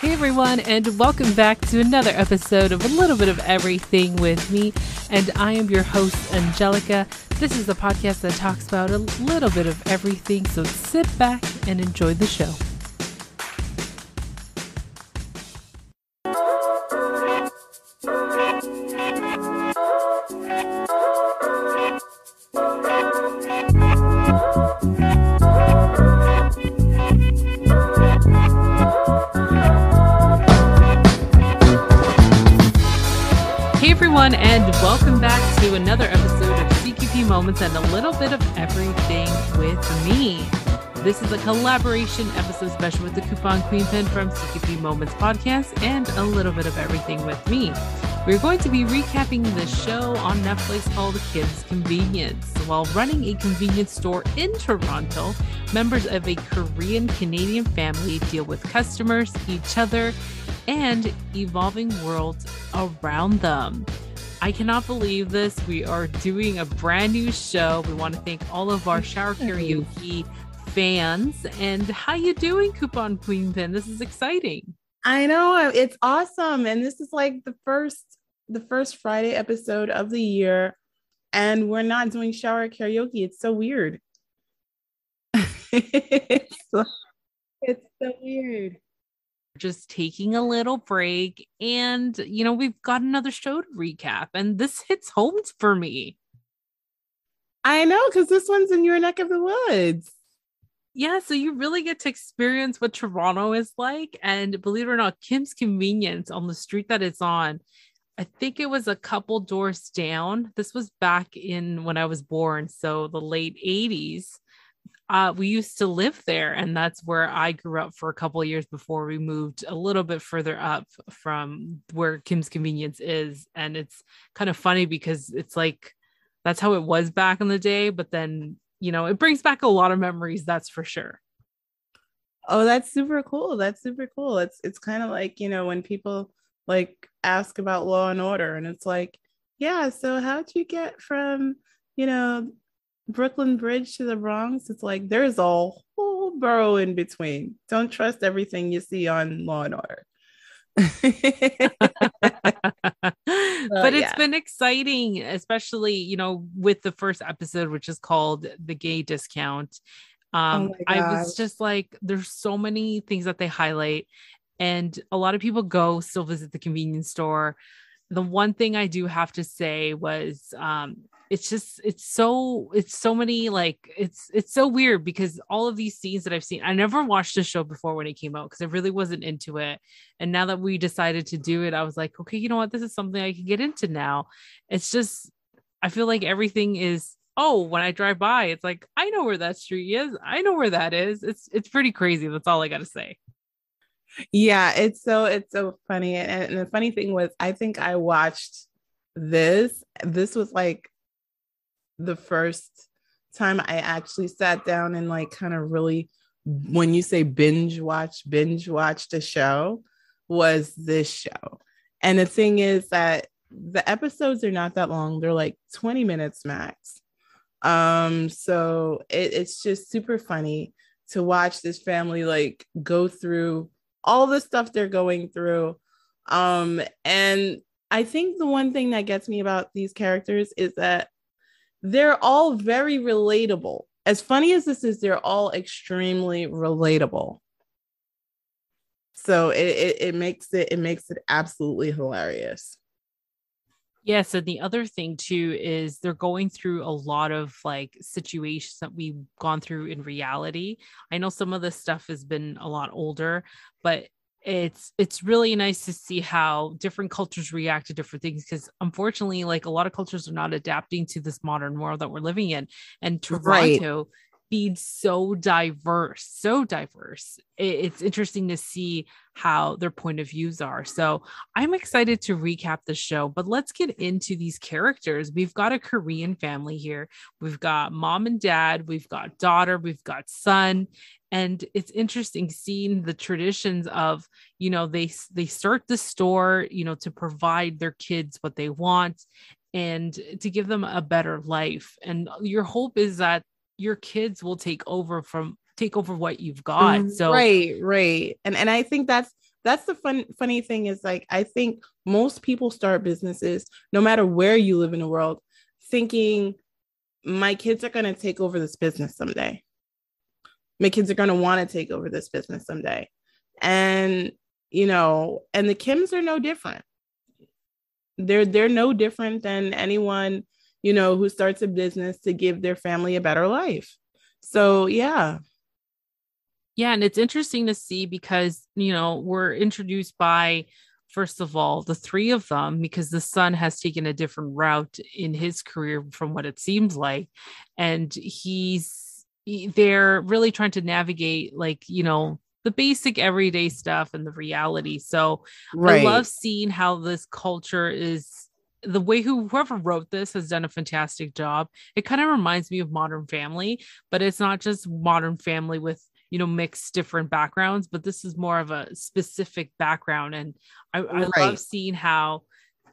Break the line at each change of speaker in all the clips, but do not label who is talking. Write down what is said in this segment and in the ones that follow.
Hey everyone, and welcome back to another episode of A Little Bit of Everything with me. And I am your host, Angelica. This is the podcast that talks about a little bit of everything, so sit back and enjoy the show. Another episode of CQP Moments and a little bit of everything with me. This is a collaboration episode special with the Coupon Queen Pin from CQP Moments podcast and a little bit of everything with me. We're going to be recapping the show on Netflix called Kim's Convenience. While running a convenience store in Toronto, members of a Korean Canadian family deal with customers, each other, and evolving worlds around them. I cannot believe this. We are doing a brand new show. We want to thank all of our shower karaoke fans. And how you doing, Coupon Queen Pin? This is exciting.
I know it's awesome, and this is like the first the first Friday episode of the year, and we're not doing shower karaoke. It's so weird. it's, so, it's so weird
just taking a little break and you know we've got another show to recap and this hits home for me.
I know because this one's in your neck of the woods.
Yeah so you really get to experience what toronto is like and believe it or not kim's convenience on the street that it's on i think it was a couple doors down. This was back in when i was born so the late 80s uh, we used to live there, and that's where I grew up for a couple of years before we moved a little bit further up from where Kim's Convenience is. And it's kind of funny because it's like that's how it was back in the day, but then you know it brings back a lot of memories. That's for sure.
Oh, that's super cool. That's super cool. It's it's kind of like you know when people like ask about Law and Order, and it's like, yeah. So how'd you get from you know Brooklyn Bridge to the Bronx, it's like there's a whole borough in between. Don't trust everything you see on Law and Order.
but it's yeah. been exciting, especially, you know, with the first episode, which is called The Gay Discount. Um, oh I was just like, there's so many things that they highlight, and a lot of people go still visit the convenience store. The one thing I do have to say was um, it's just it's so it's so many like it's it's so weird because all of these scenes that I've seen I never watched the show before when it came out because I really wasn't into it. And now that we decided to do it I was like okay you know what? This is something I can get into now. It's just I feel like everything is oh when I drive by it's like I know where that street is. I know where that is. It's it's pretty crazy. That's all I got to say
yeah it's so it's so funny and, and the funny thing was I think I watched this this was like the first time I actually sat down and like kind of really when you say binge watch, binge watch the show was this show. And the thing is that the episodes are not that long. They're like 20 minutes max. Um, so it, it's just super funny to watch this family like go through all the stuff they're going through. Um, and I think the one thing that gets me about these characters is that they're all very relatable. As funny as this is, they're all extremely relatable. So it, it, it makes it it makes it absolutely hilarious.
Yes, and the other thing too is they're going through a lot of like situations that we've gone through in reality. I know some of this stuff has been a lot older, but it's it's really nice to see how different cultures react to different things because unfortunately like a lot of cultures are not adapting to this modern world that we're living in and toronto right. Being so diverse so diverse. It's interesting to see how their point of views are. So i'm excited to recap the show but let's get into these characters. We've got a korean family here. We've got mom and dad we've got daughter we've got son and it's interesting seeing the traditions of you know they they start the store you know to provide their kids what they want and to give them a better life. And your hope is that your kids will take over from take over what you've got mm, so
right right and and i think that's that's the fun funny thing is like I think most people start businesses no matter where you live in the world thinking my kids are going to take over this business someday. My kids are going to want to take over this business someday. And you know, and the Kims are no different. They're they're no different than anyone, you know, who starts a business to give their family a better life. So, yeah.
Yeah, and it's interesting to see because, you know, we're introduced by first of all, the three of them, because the son has taken a different route in his career from what it seems like. And he's, they're really trying to navigate, like, you know, the basic everyday stuff and the reality. So right. I love seeing how this culture is the way who whoever wrote this has done a fantastic job. It kind of reminds me of Modern Family, but it's not just Modern Family with you know mixed different backgrounds, but this is more of a specific background, and I, I right. love seeing how.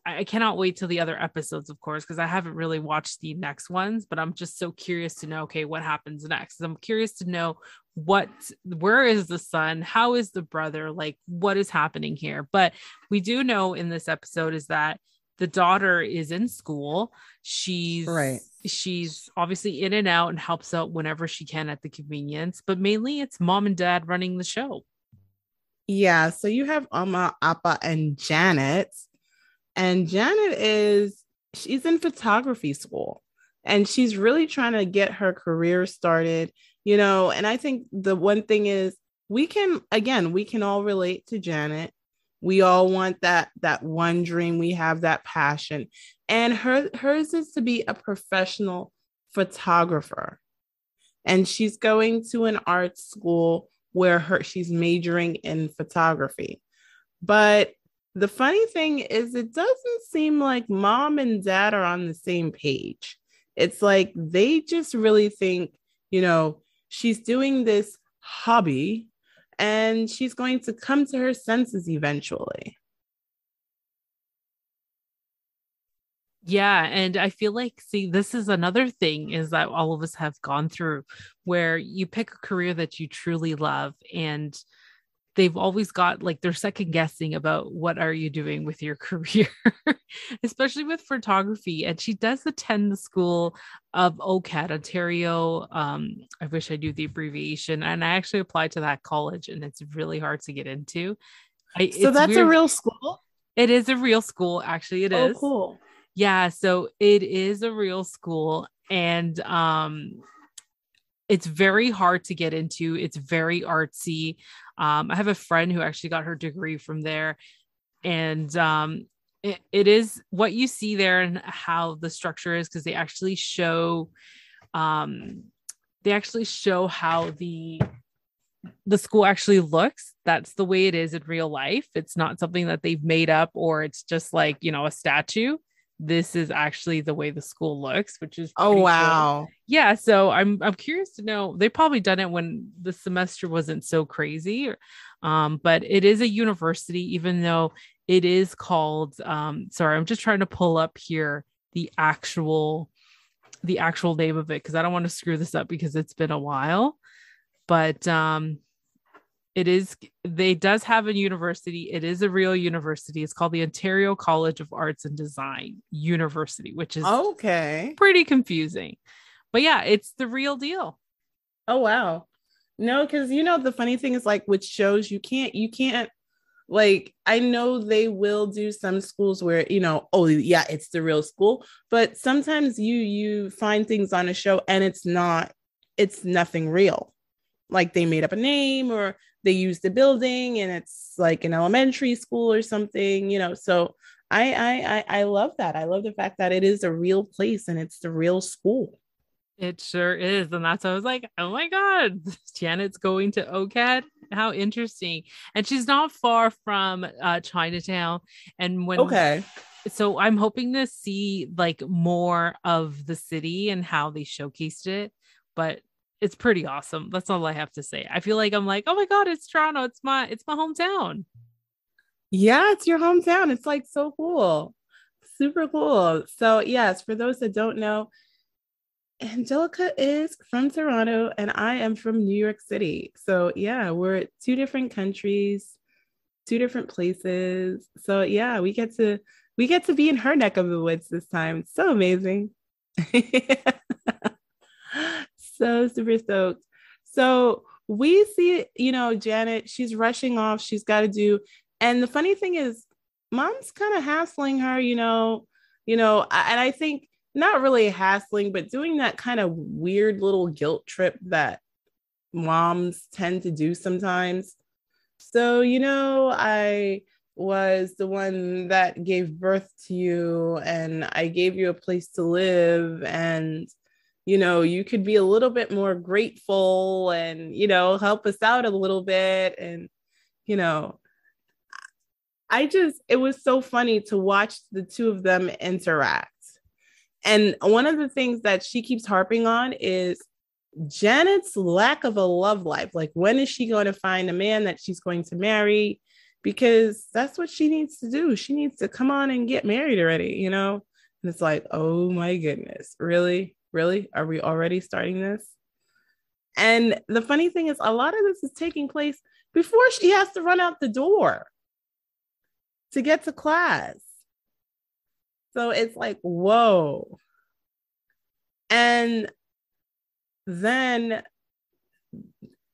I cannot wait till the other episodes, of course, because I haven't really watched the next ones, but I'm just so curious to know, okay, what happens next? I'm curious to know what where is the son how is the brother like what is happening here but we do know in this episode is that the daughter is in school. She's right. she's obviously in and out and helps out whenever she can at the convenience but mainly it's mom and dad running the show.
Yeah so you have Amma, Appa, and Janet and Janet is she's in photography school and she's really trying to get her career started you know and i think the one thing is we can again we can all relate to janet we all want that that one dream. We have that passion. And her hers is to be a professional photographer. And she's going to an art school where her she's majoring in photography. But the funny thing is it doesn't seem like mom and dad are on the same page. It's like they just really think you know she's doing this hobby and she's going to come to her senses eventually.
Yeah. And I feel like, see, this is another thing is that all of us have gone through where you pick a career that you truly love and they've always got like they're second guessing about what are you doing with your career especially with photography and she does attend the school of OCAD Ontario um I wish I knew the abbreviation and I actually applied to that college and it's really hard to get into
I, so that's weird. a real school
it is a real school actually It oh, is.
cool
yeah so it is a real school and um it's very hard to get into. It's very artsy. Um, I have a friend who actually got her degree from there, and um, it, it is what you see there and how the structure is because they actually show, um, they actually show how the the school actually looks. That's the way it is in real life. It's not something that they've made up or it's just like you know a statue this is actually the way the school looks, which is
oh wow,
cool. yeah. So I'm I'm curious to know. They probably done it when the semester wasn't so crazy, um, but it is a university, even though it is called. Um, sorry, I'm just trying to pull up here the actual the actual name of it because I don't want to screw this up because it's been a while. But um, it is they does have a university. It is a real university. It's called the ontario college of arts and design university which is
okay.
pretty confusing. But yeah it's the real deal.
Oh wow. No because you know the funny thing is like with shows you can't you can't like i know they will do some schools where you know oh yeah it's the real school but sometimes you you find things on a show and it's not it's nothing real. Like they made up a name or they use the building and it's like an elementary school or something, you know. So I I I love that. I love the fact that it is a real place and it's the real school.
It sure is. And that's I was like, oh my God, Janet's going to OCAD. How interesting. And she's not far from uh, Chinatown. And when
okay.
So I'm hoping to see like more of the city and how they showcased it. But it's pretty awesome. That's all I have to say. I feel like I'm like, oh my god, it's Toronto. It's my it's my hometown.
Yeah, it's your hometown. It's like so cool. Super cool. So, yes, for those that don't know, Angelica is from Toronto and I am from New York City. So, yeah, we're two different countries. two different places. So yeah, we get to we get to be in her neck of the woods this time. It's so amazing. so super stoked. So we see, you know, Janet, she's rushing off. She's got to do. And the funny thing is, mom's kind of hassling her, you know, you know, and I think not really hassling, but doing that kind of weird little guilt trip that moms tend to do sometimes. So, you know, I was the one that gave birth to you and I gave you a place to live and you know you could be a little bit more grateful and you know help us out a little bit and you know I just it was so funny to watch the two of them interact. And one of the things that she keeps harping on is Janet's lack of a love life. Like, when is she going to find a man that she's going to marry? Because that's what she needs to do. She needs to come on and get married already, you know? And it's like, oh my goodness, really? Really? Are we already starting this? And the funny thing is, a lot of this is taking place before she has to run out the door to get to class. So it's like, whoa. And then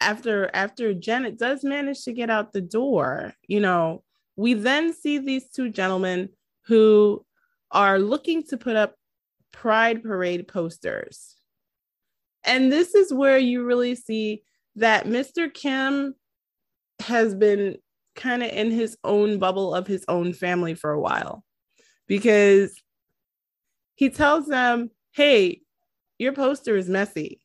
after after Janet does manage to get out the door, you know, we then see these two gentlemen who are looking to put up pride parade posters. And this is where you really see that Mr. Kim has been kind of in his own bubble of his own family for a while because he tells them, Hey, your poster is messy.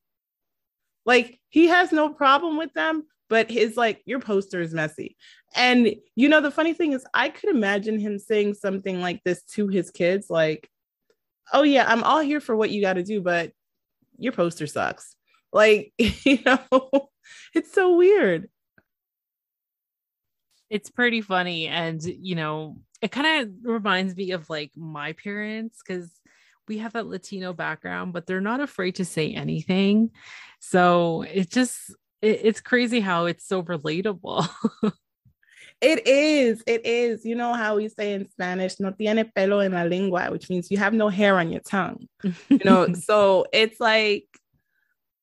Like he has no problem with them, but his like, your poster is messy. And you know, the funny thing is, I could imagine him saying something like this to his kids, like, Oh, yeah, I'm all here for what you got to do, but your poster sucks. Like, you know, it's so weird.
It's pretty funny and you know it kind of reminds me of like my parents because we have that latino background but they're not afraid to say anything. So it just it, it's crazy how it's so relatable
It is. It is. You know how we say in Spanish, no tiene pelo en la lengua, which means you have no hair on your tongue. You know, so it's like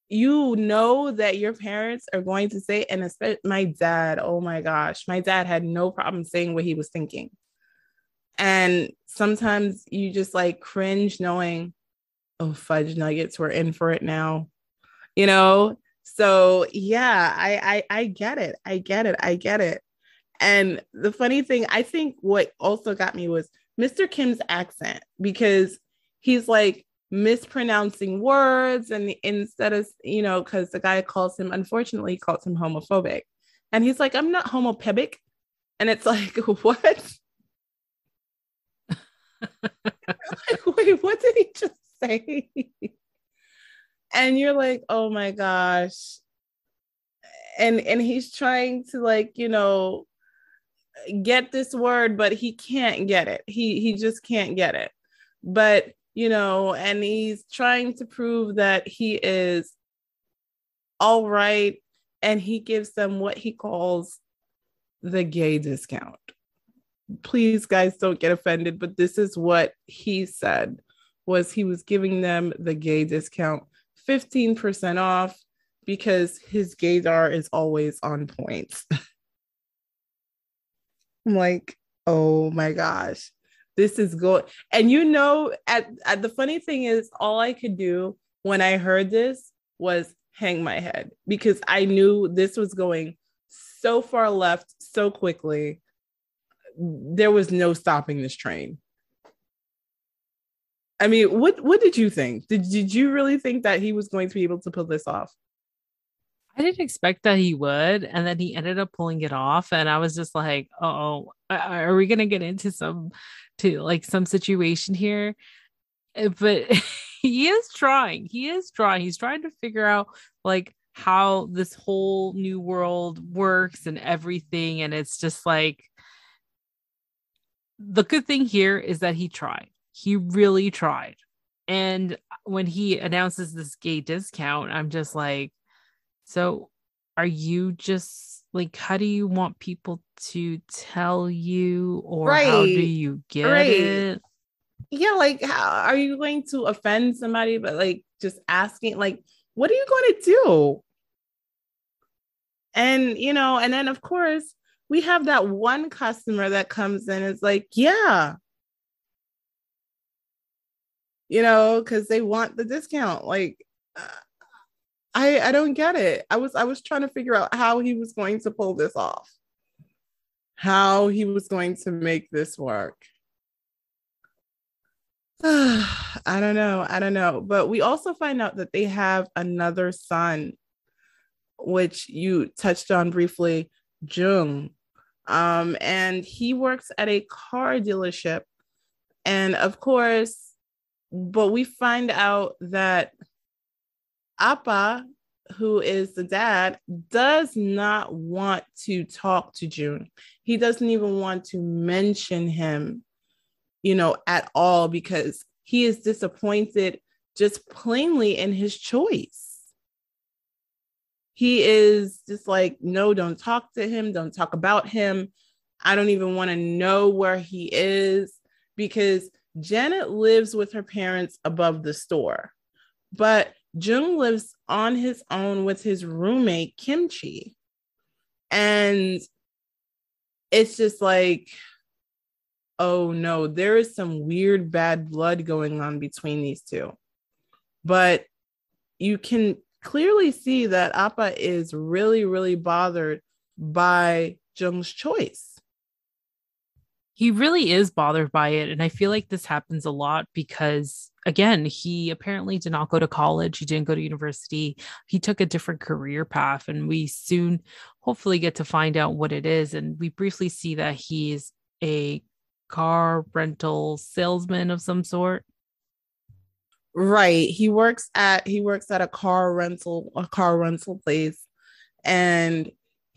you know that your parents are going to say, and especially my dad, oh my gosh, my dad had no problem saying what he was thinking. And sometimes you just like cringe knowing, oh, fudge nuggets, we're in for it now, you know? So yeah, I, I I get it. I get it. I get it. And the funny thing, I think what also got me was Mr. Kim's accent because he's like, mispronouncing words and instead of you know because the guy calls him unfortunately calls him homophobic. And he's like i'm not homophobic. And it's like what? Like, wait what did he just say? And you're like oh my gosh. And and he's trying to like you know get this word but he can't get it he he just can't get it but you know, and he's trying to prove that he is all right. And he gives them what he calls the gay discount. Please, guys, don't get offended, but this is what he said was he was giving them the gay discount 15% off because his gaydar is always on point. I'm like, oh my gosh this is going and you know at, at the funny thing is all i could do when i heard this was hang my head because i knew this was going so far left so quickly. There was no stopping this train. I mean what what did you think? Did, did you really think that he was going to be able to pull this off
I didn't expect that he would, and then he ended up pulling it off, and I was just like, "Oh, are we gonna get into some to like some situation here? Eh, but he is trying he is trying he's trying to figure out like how this whole new world works and everything and it's just like the good thing here is that he tried he really tried and when he announces this gay discount i'm just like so are you just like how do you want people to tell you or right. how do you get right. it
yeah like how are you going to offend somebody but like just asking like what are you going to do and you know and then of course we have that one customer that comes in is like yeah you know because they want the discount like uh, i i don't get it i was i was trying to figure out how he was going to pull this off how he was going to make this work I don't know. I don't know. But we also find out that they have another son, which you touched on briefly, Jung. Um, and he works at a car dealership. And of course, but we find out that Appa, who is the dad, does not want to talk to Jung. He doesn't even want to mention him you know, at all because he is disappointed just plainly in his choice. He is just like, no, don't talk to him, don't talk about him. I don't even want to know where he is because Janet lives with her parents above the store. But Jung lives on his own with his roommate, Kimchee. And it's just like, oh no, there is some weird bad blood going on between these two. But you can clearly see that Appa is really, really bothered by Jung's choice.
He really is bothered by it. And I feel like this happens a lot because, again, he apparently did not go to college. He didn't go to university. He took a different career path. And we soon hopefully get to find out what it is. And we briefly see that he's a car rental salesman of some sort
right he works at he works at a car rental a car rental place and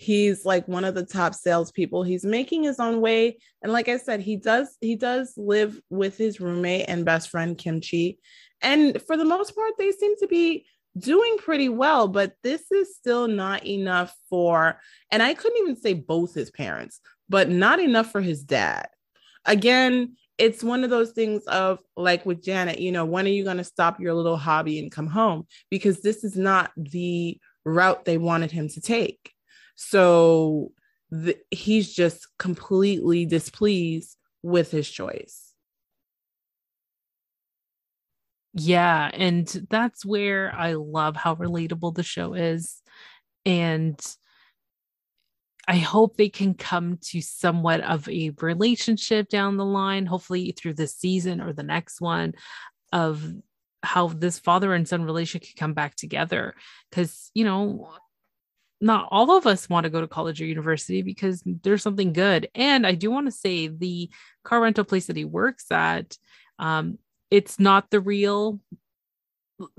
he's like one of the top salespeople he's making his own way and like i said he does he does live with his roommate and best friend kimchee and for the most part they seem to be doing pretty well but this is still not enough for and i couldn't even say both his parents but not enough for his dad again, it's one of those things of like with Janet, you know, when are you going to stop your little hobby and come home? Because this is not the route they wanted him to take. So the, he's just completely displeased with his choice.
Yeah. And that's where I love how relatable the show is. And I hope they can come to somewhat of a relationship down the line, hopefully through this season or the next one, of how this father and son relationship can come back together. Because, you know, not all of us want to go to college or university because there's something good. And I do want to say the car rental place that he works at, um, it's not the real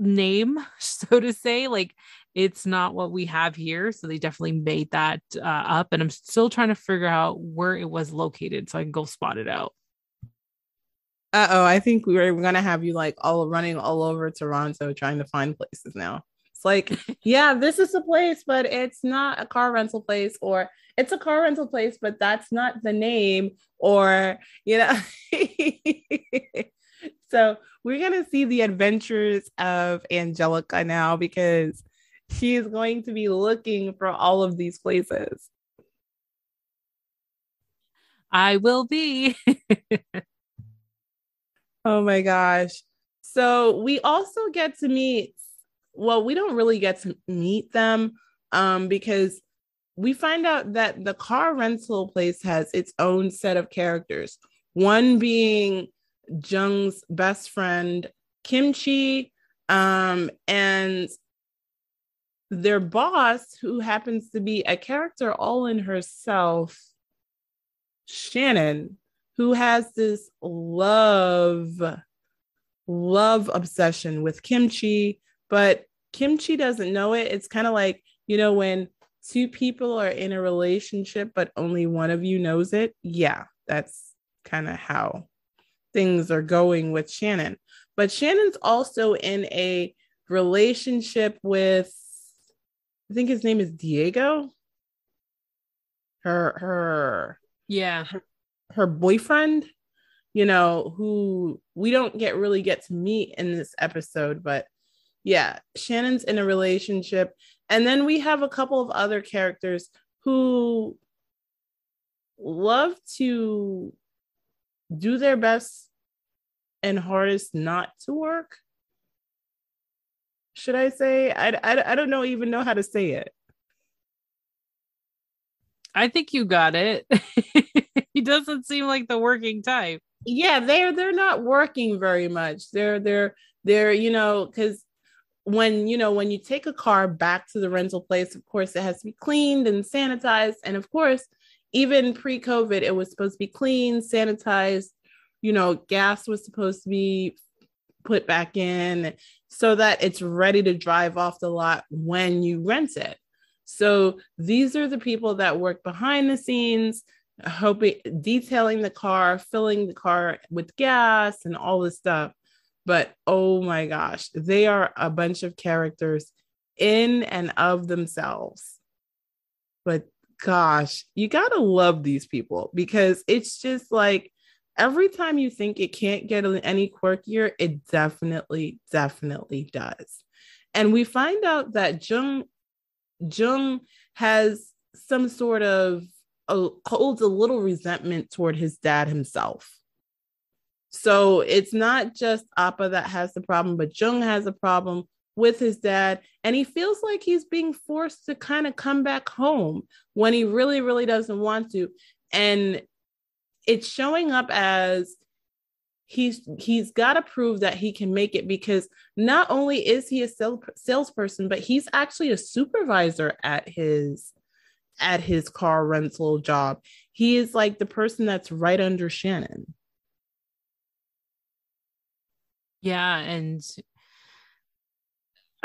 name, so to say. Like it's not what we have here. So they definitely made that uh, up. And I'm still trying to figure out where it was located so I can go spot it out.
Uh oh, I think we're, we're gonna have you like all running all over Toronto trying to find places now. Like, yeah, this is a place, but it's not a car rental place, or it's a car rental place, but that's not the name, or you know. so we're gonna see the adventures of Angelica now because she is going to be looking for all of these places.
I will be.
oh my gosh. So we also get to meet, well, we don't really get to meet them um, because we find out that the car rental place has its own set of characters. One being Jung's best friend, Kimchee, um, and their boss, who happens to be a character all in herself, Shannon, who has this love, love obsession with kimchee, but kimchee doesn't know it. It's kind of like, you know, when two people are in a relationship, but only one of you knows it. Yeah, that's kind of how things are going with Shannon. But Shannon's also in a relationship with I think his name is Diego. her her
yeah
her, her boyfriend you know who we don't get really get to meet in this episode but yeah shannon's in a relationship and then we have a couple of other characters who love to do their best and hardest not to work should i say i, I, I don't know even know how to say it
I think you got it. he doesn't seem like the working type.
Yeah, they're they're not working very much. They're they're they're you know because when you know when you take a car back to the rental place, of course it has to be cleaned and sanitized, and of course even pre-COVID it was supposed to be cleaned, sanitized. You know, gas was supposed to be put back in so that it's ready to drive off the lot when you rent it. So these are the people that work behind the scenes, hoping detailing the car, filling the car with gas and all this stuff. But oh my gosh, they are a bunch of characters in and of themselves. But gosh, you got to love these people because it's just like every time you think it can't get any quirkier, it definitely, definitely does. And we find out that Jung Jung has some sort of a, holds a little resentment toward his dad himself. So it's not just Appa that has the problem, but Jung has a problem with his dad. And he feels like he's being forced to kind of come back home when he really, really doesn't want to. And it's showing up as he's he's got to prove that he can make it because not only is he a sales, salesperson but he's actually a supervisor at his at his car rental job he is like the person that's right under shannon
yeah and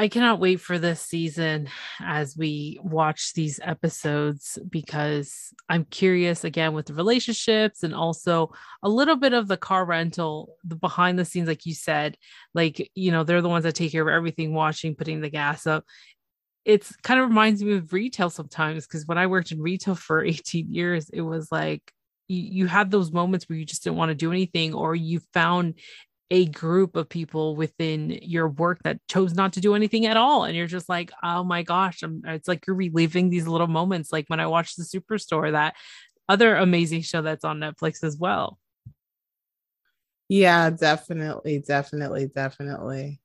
I cannot wait for this season as we watch these episodes because I'm curious again with the relationships and also a little bit of the car rental, the behind the scenes, like you said, like, you know, they're the ones that take care of everything, washing, putting the gas up. It's kind of reminds me of retail sometimes because when I worked in retail for 18 years, it was like you, you had those moments where you just didn't want to do anything or you found a group of people within your work that chose not to do anything at all. And you're just like oh my gosh I'm, it's like you're reliving these little moments like when i watched the superstore that other amazing show that's on netflix as well.
Yeah definitely definitely definitely.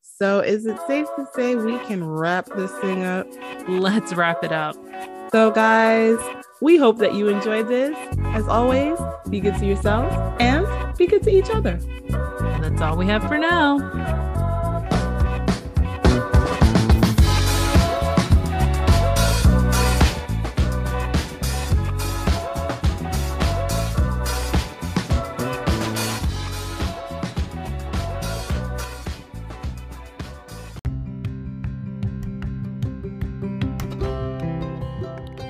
So is it safe to say we can wrap this thing up?
Let's wrap it up.
So guys we hope that you enjoyed this. As always be good to yourselves and good to each other
that's all we have for now.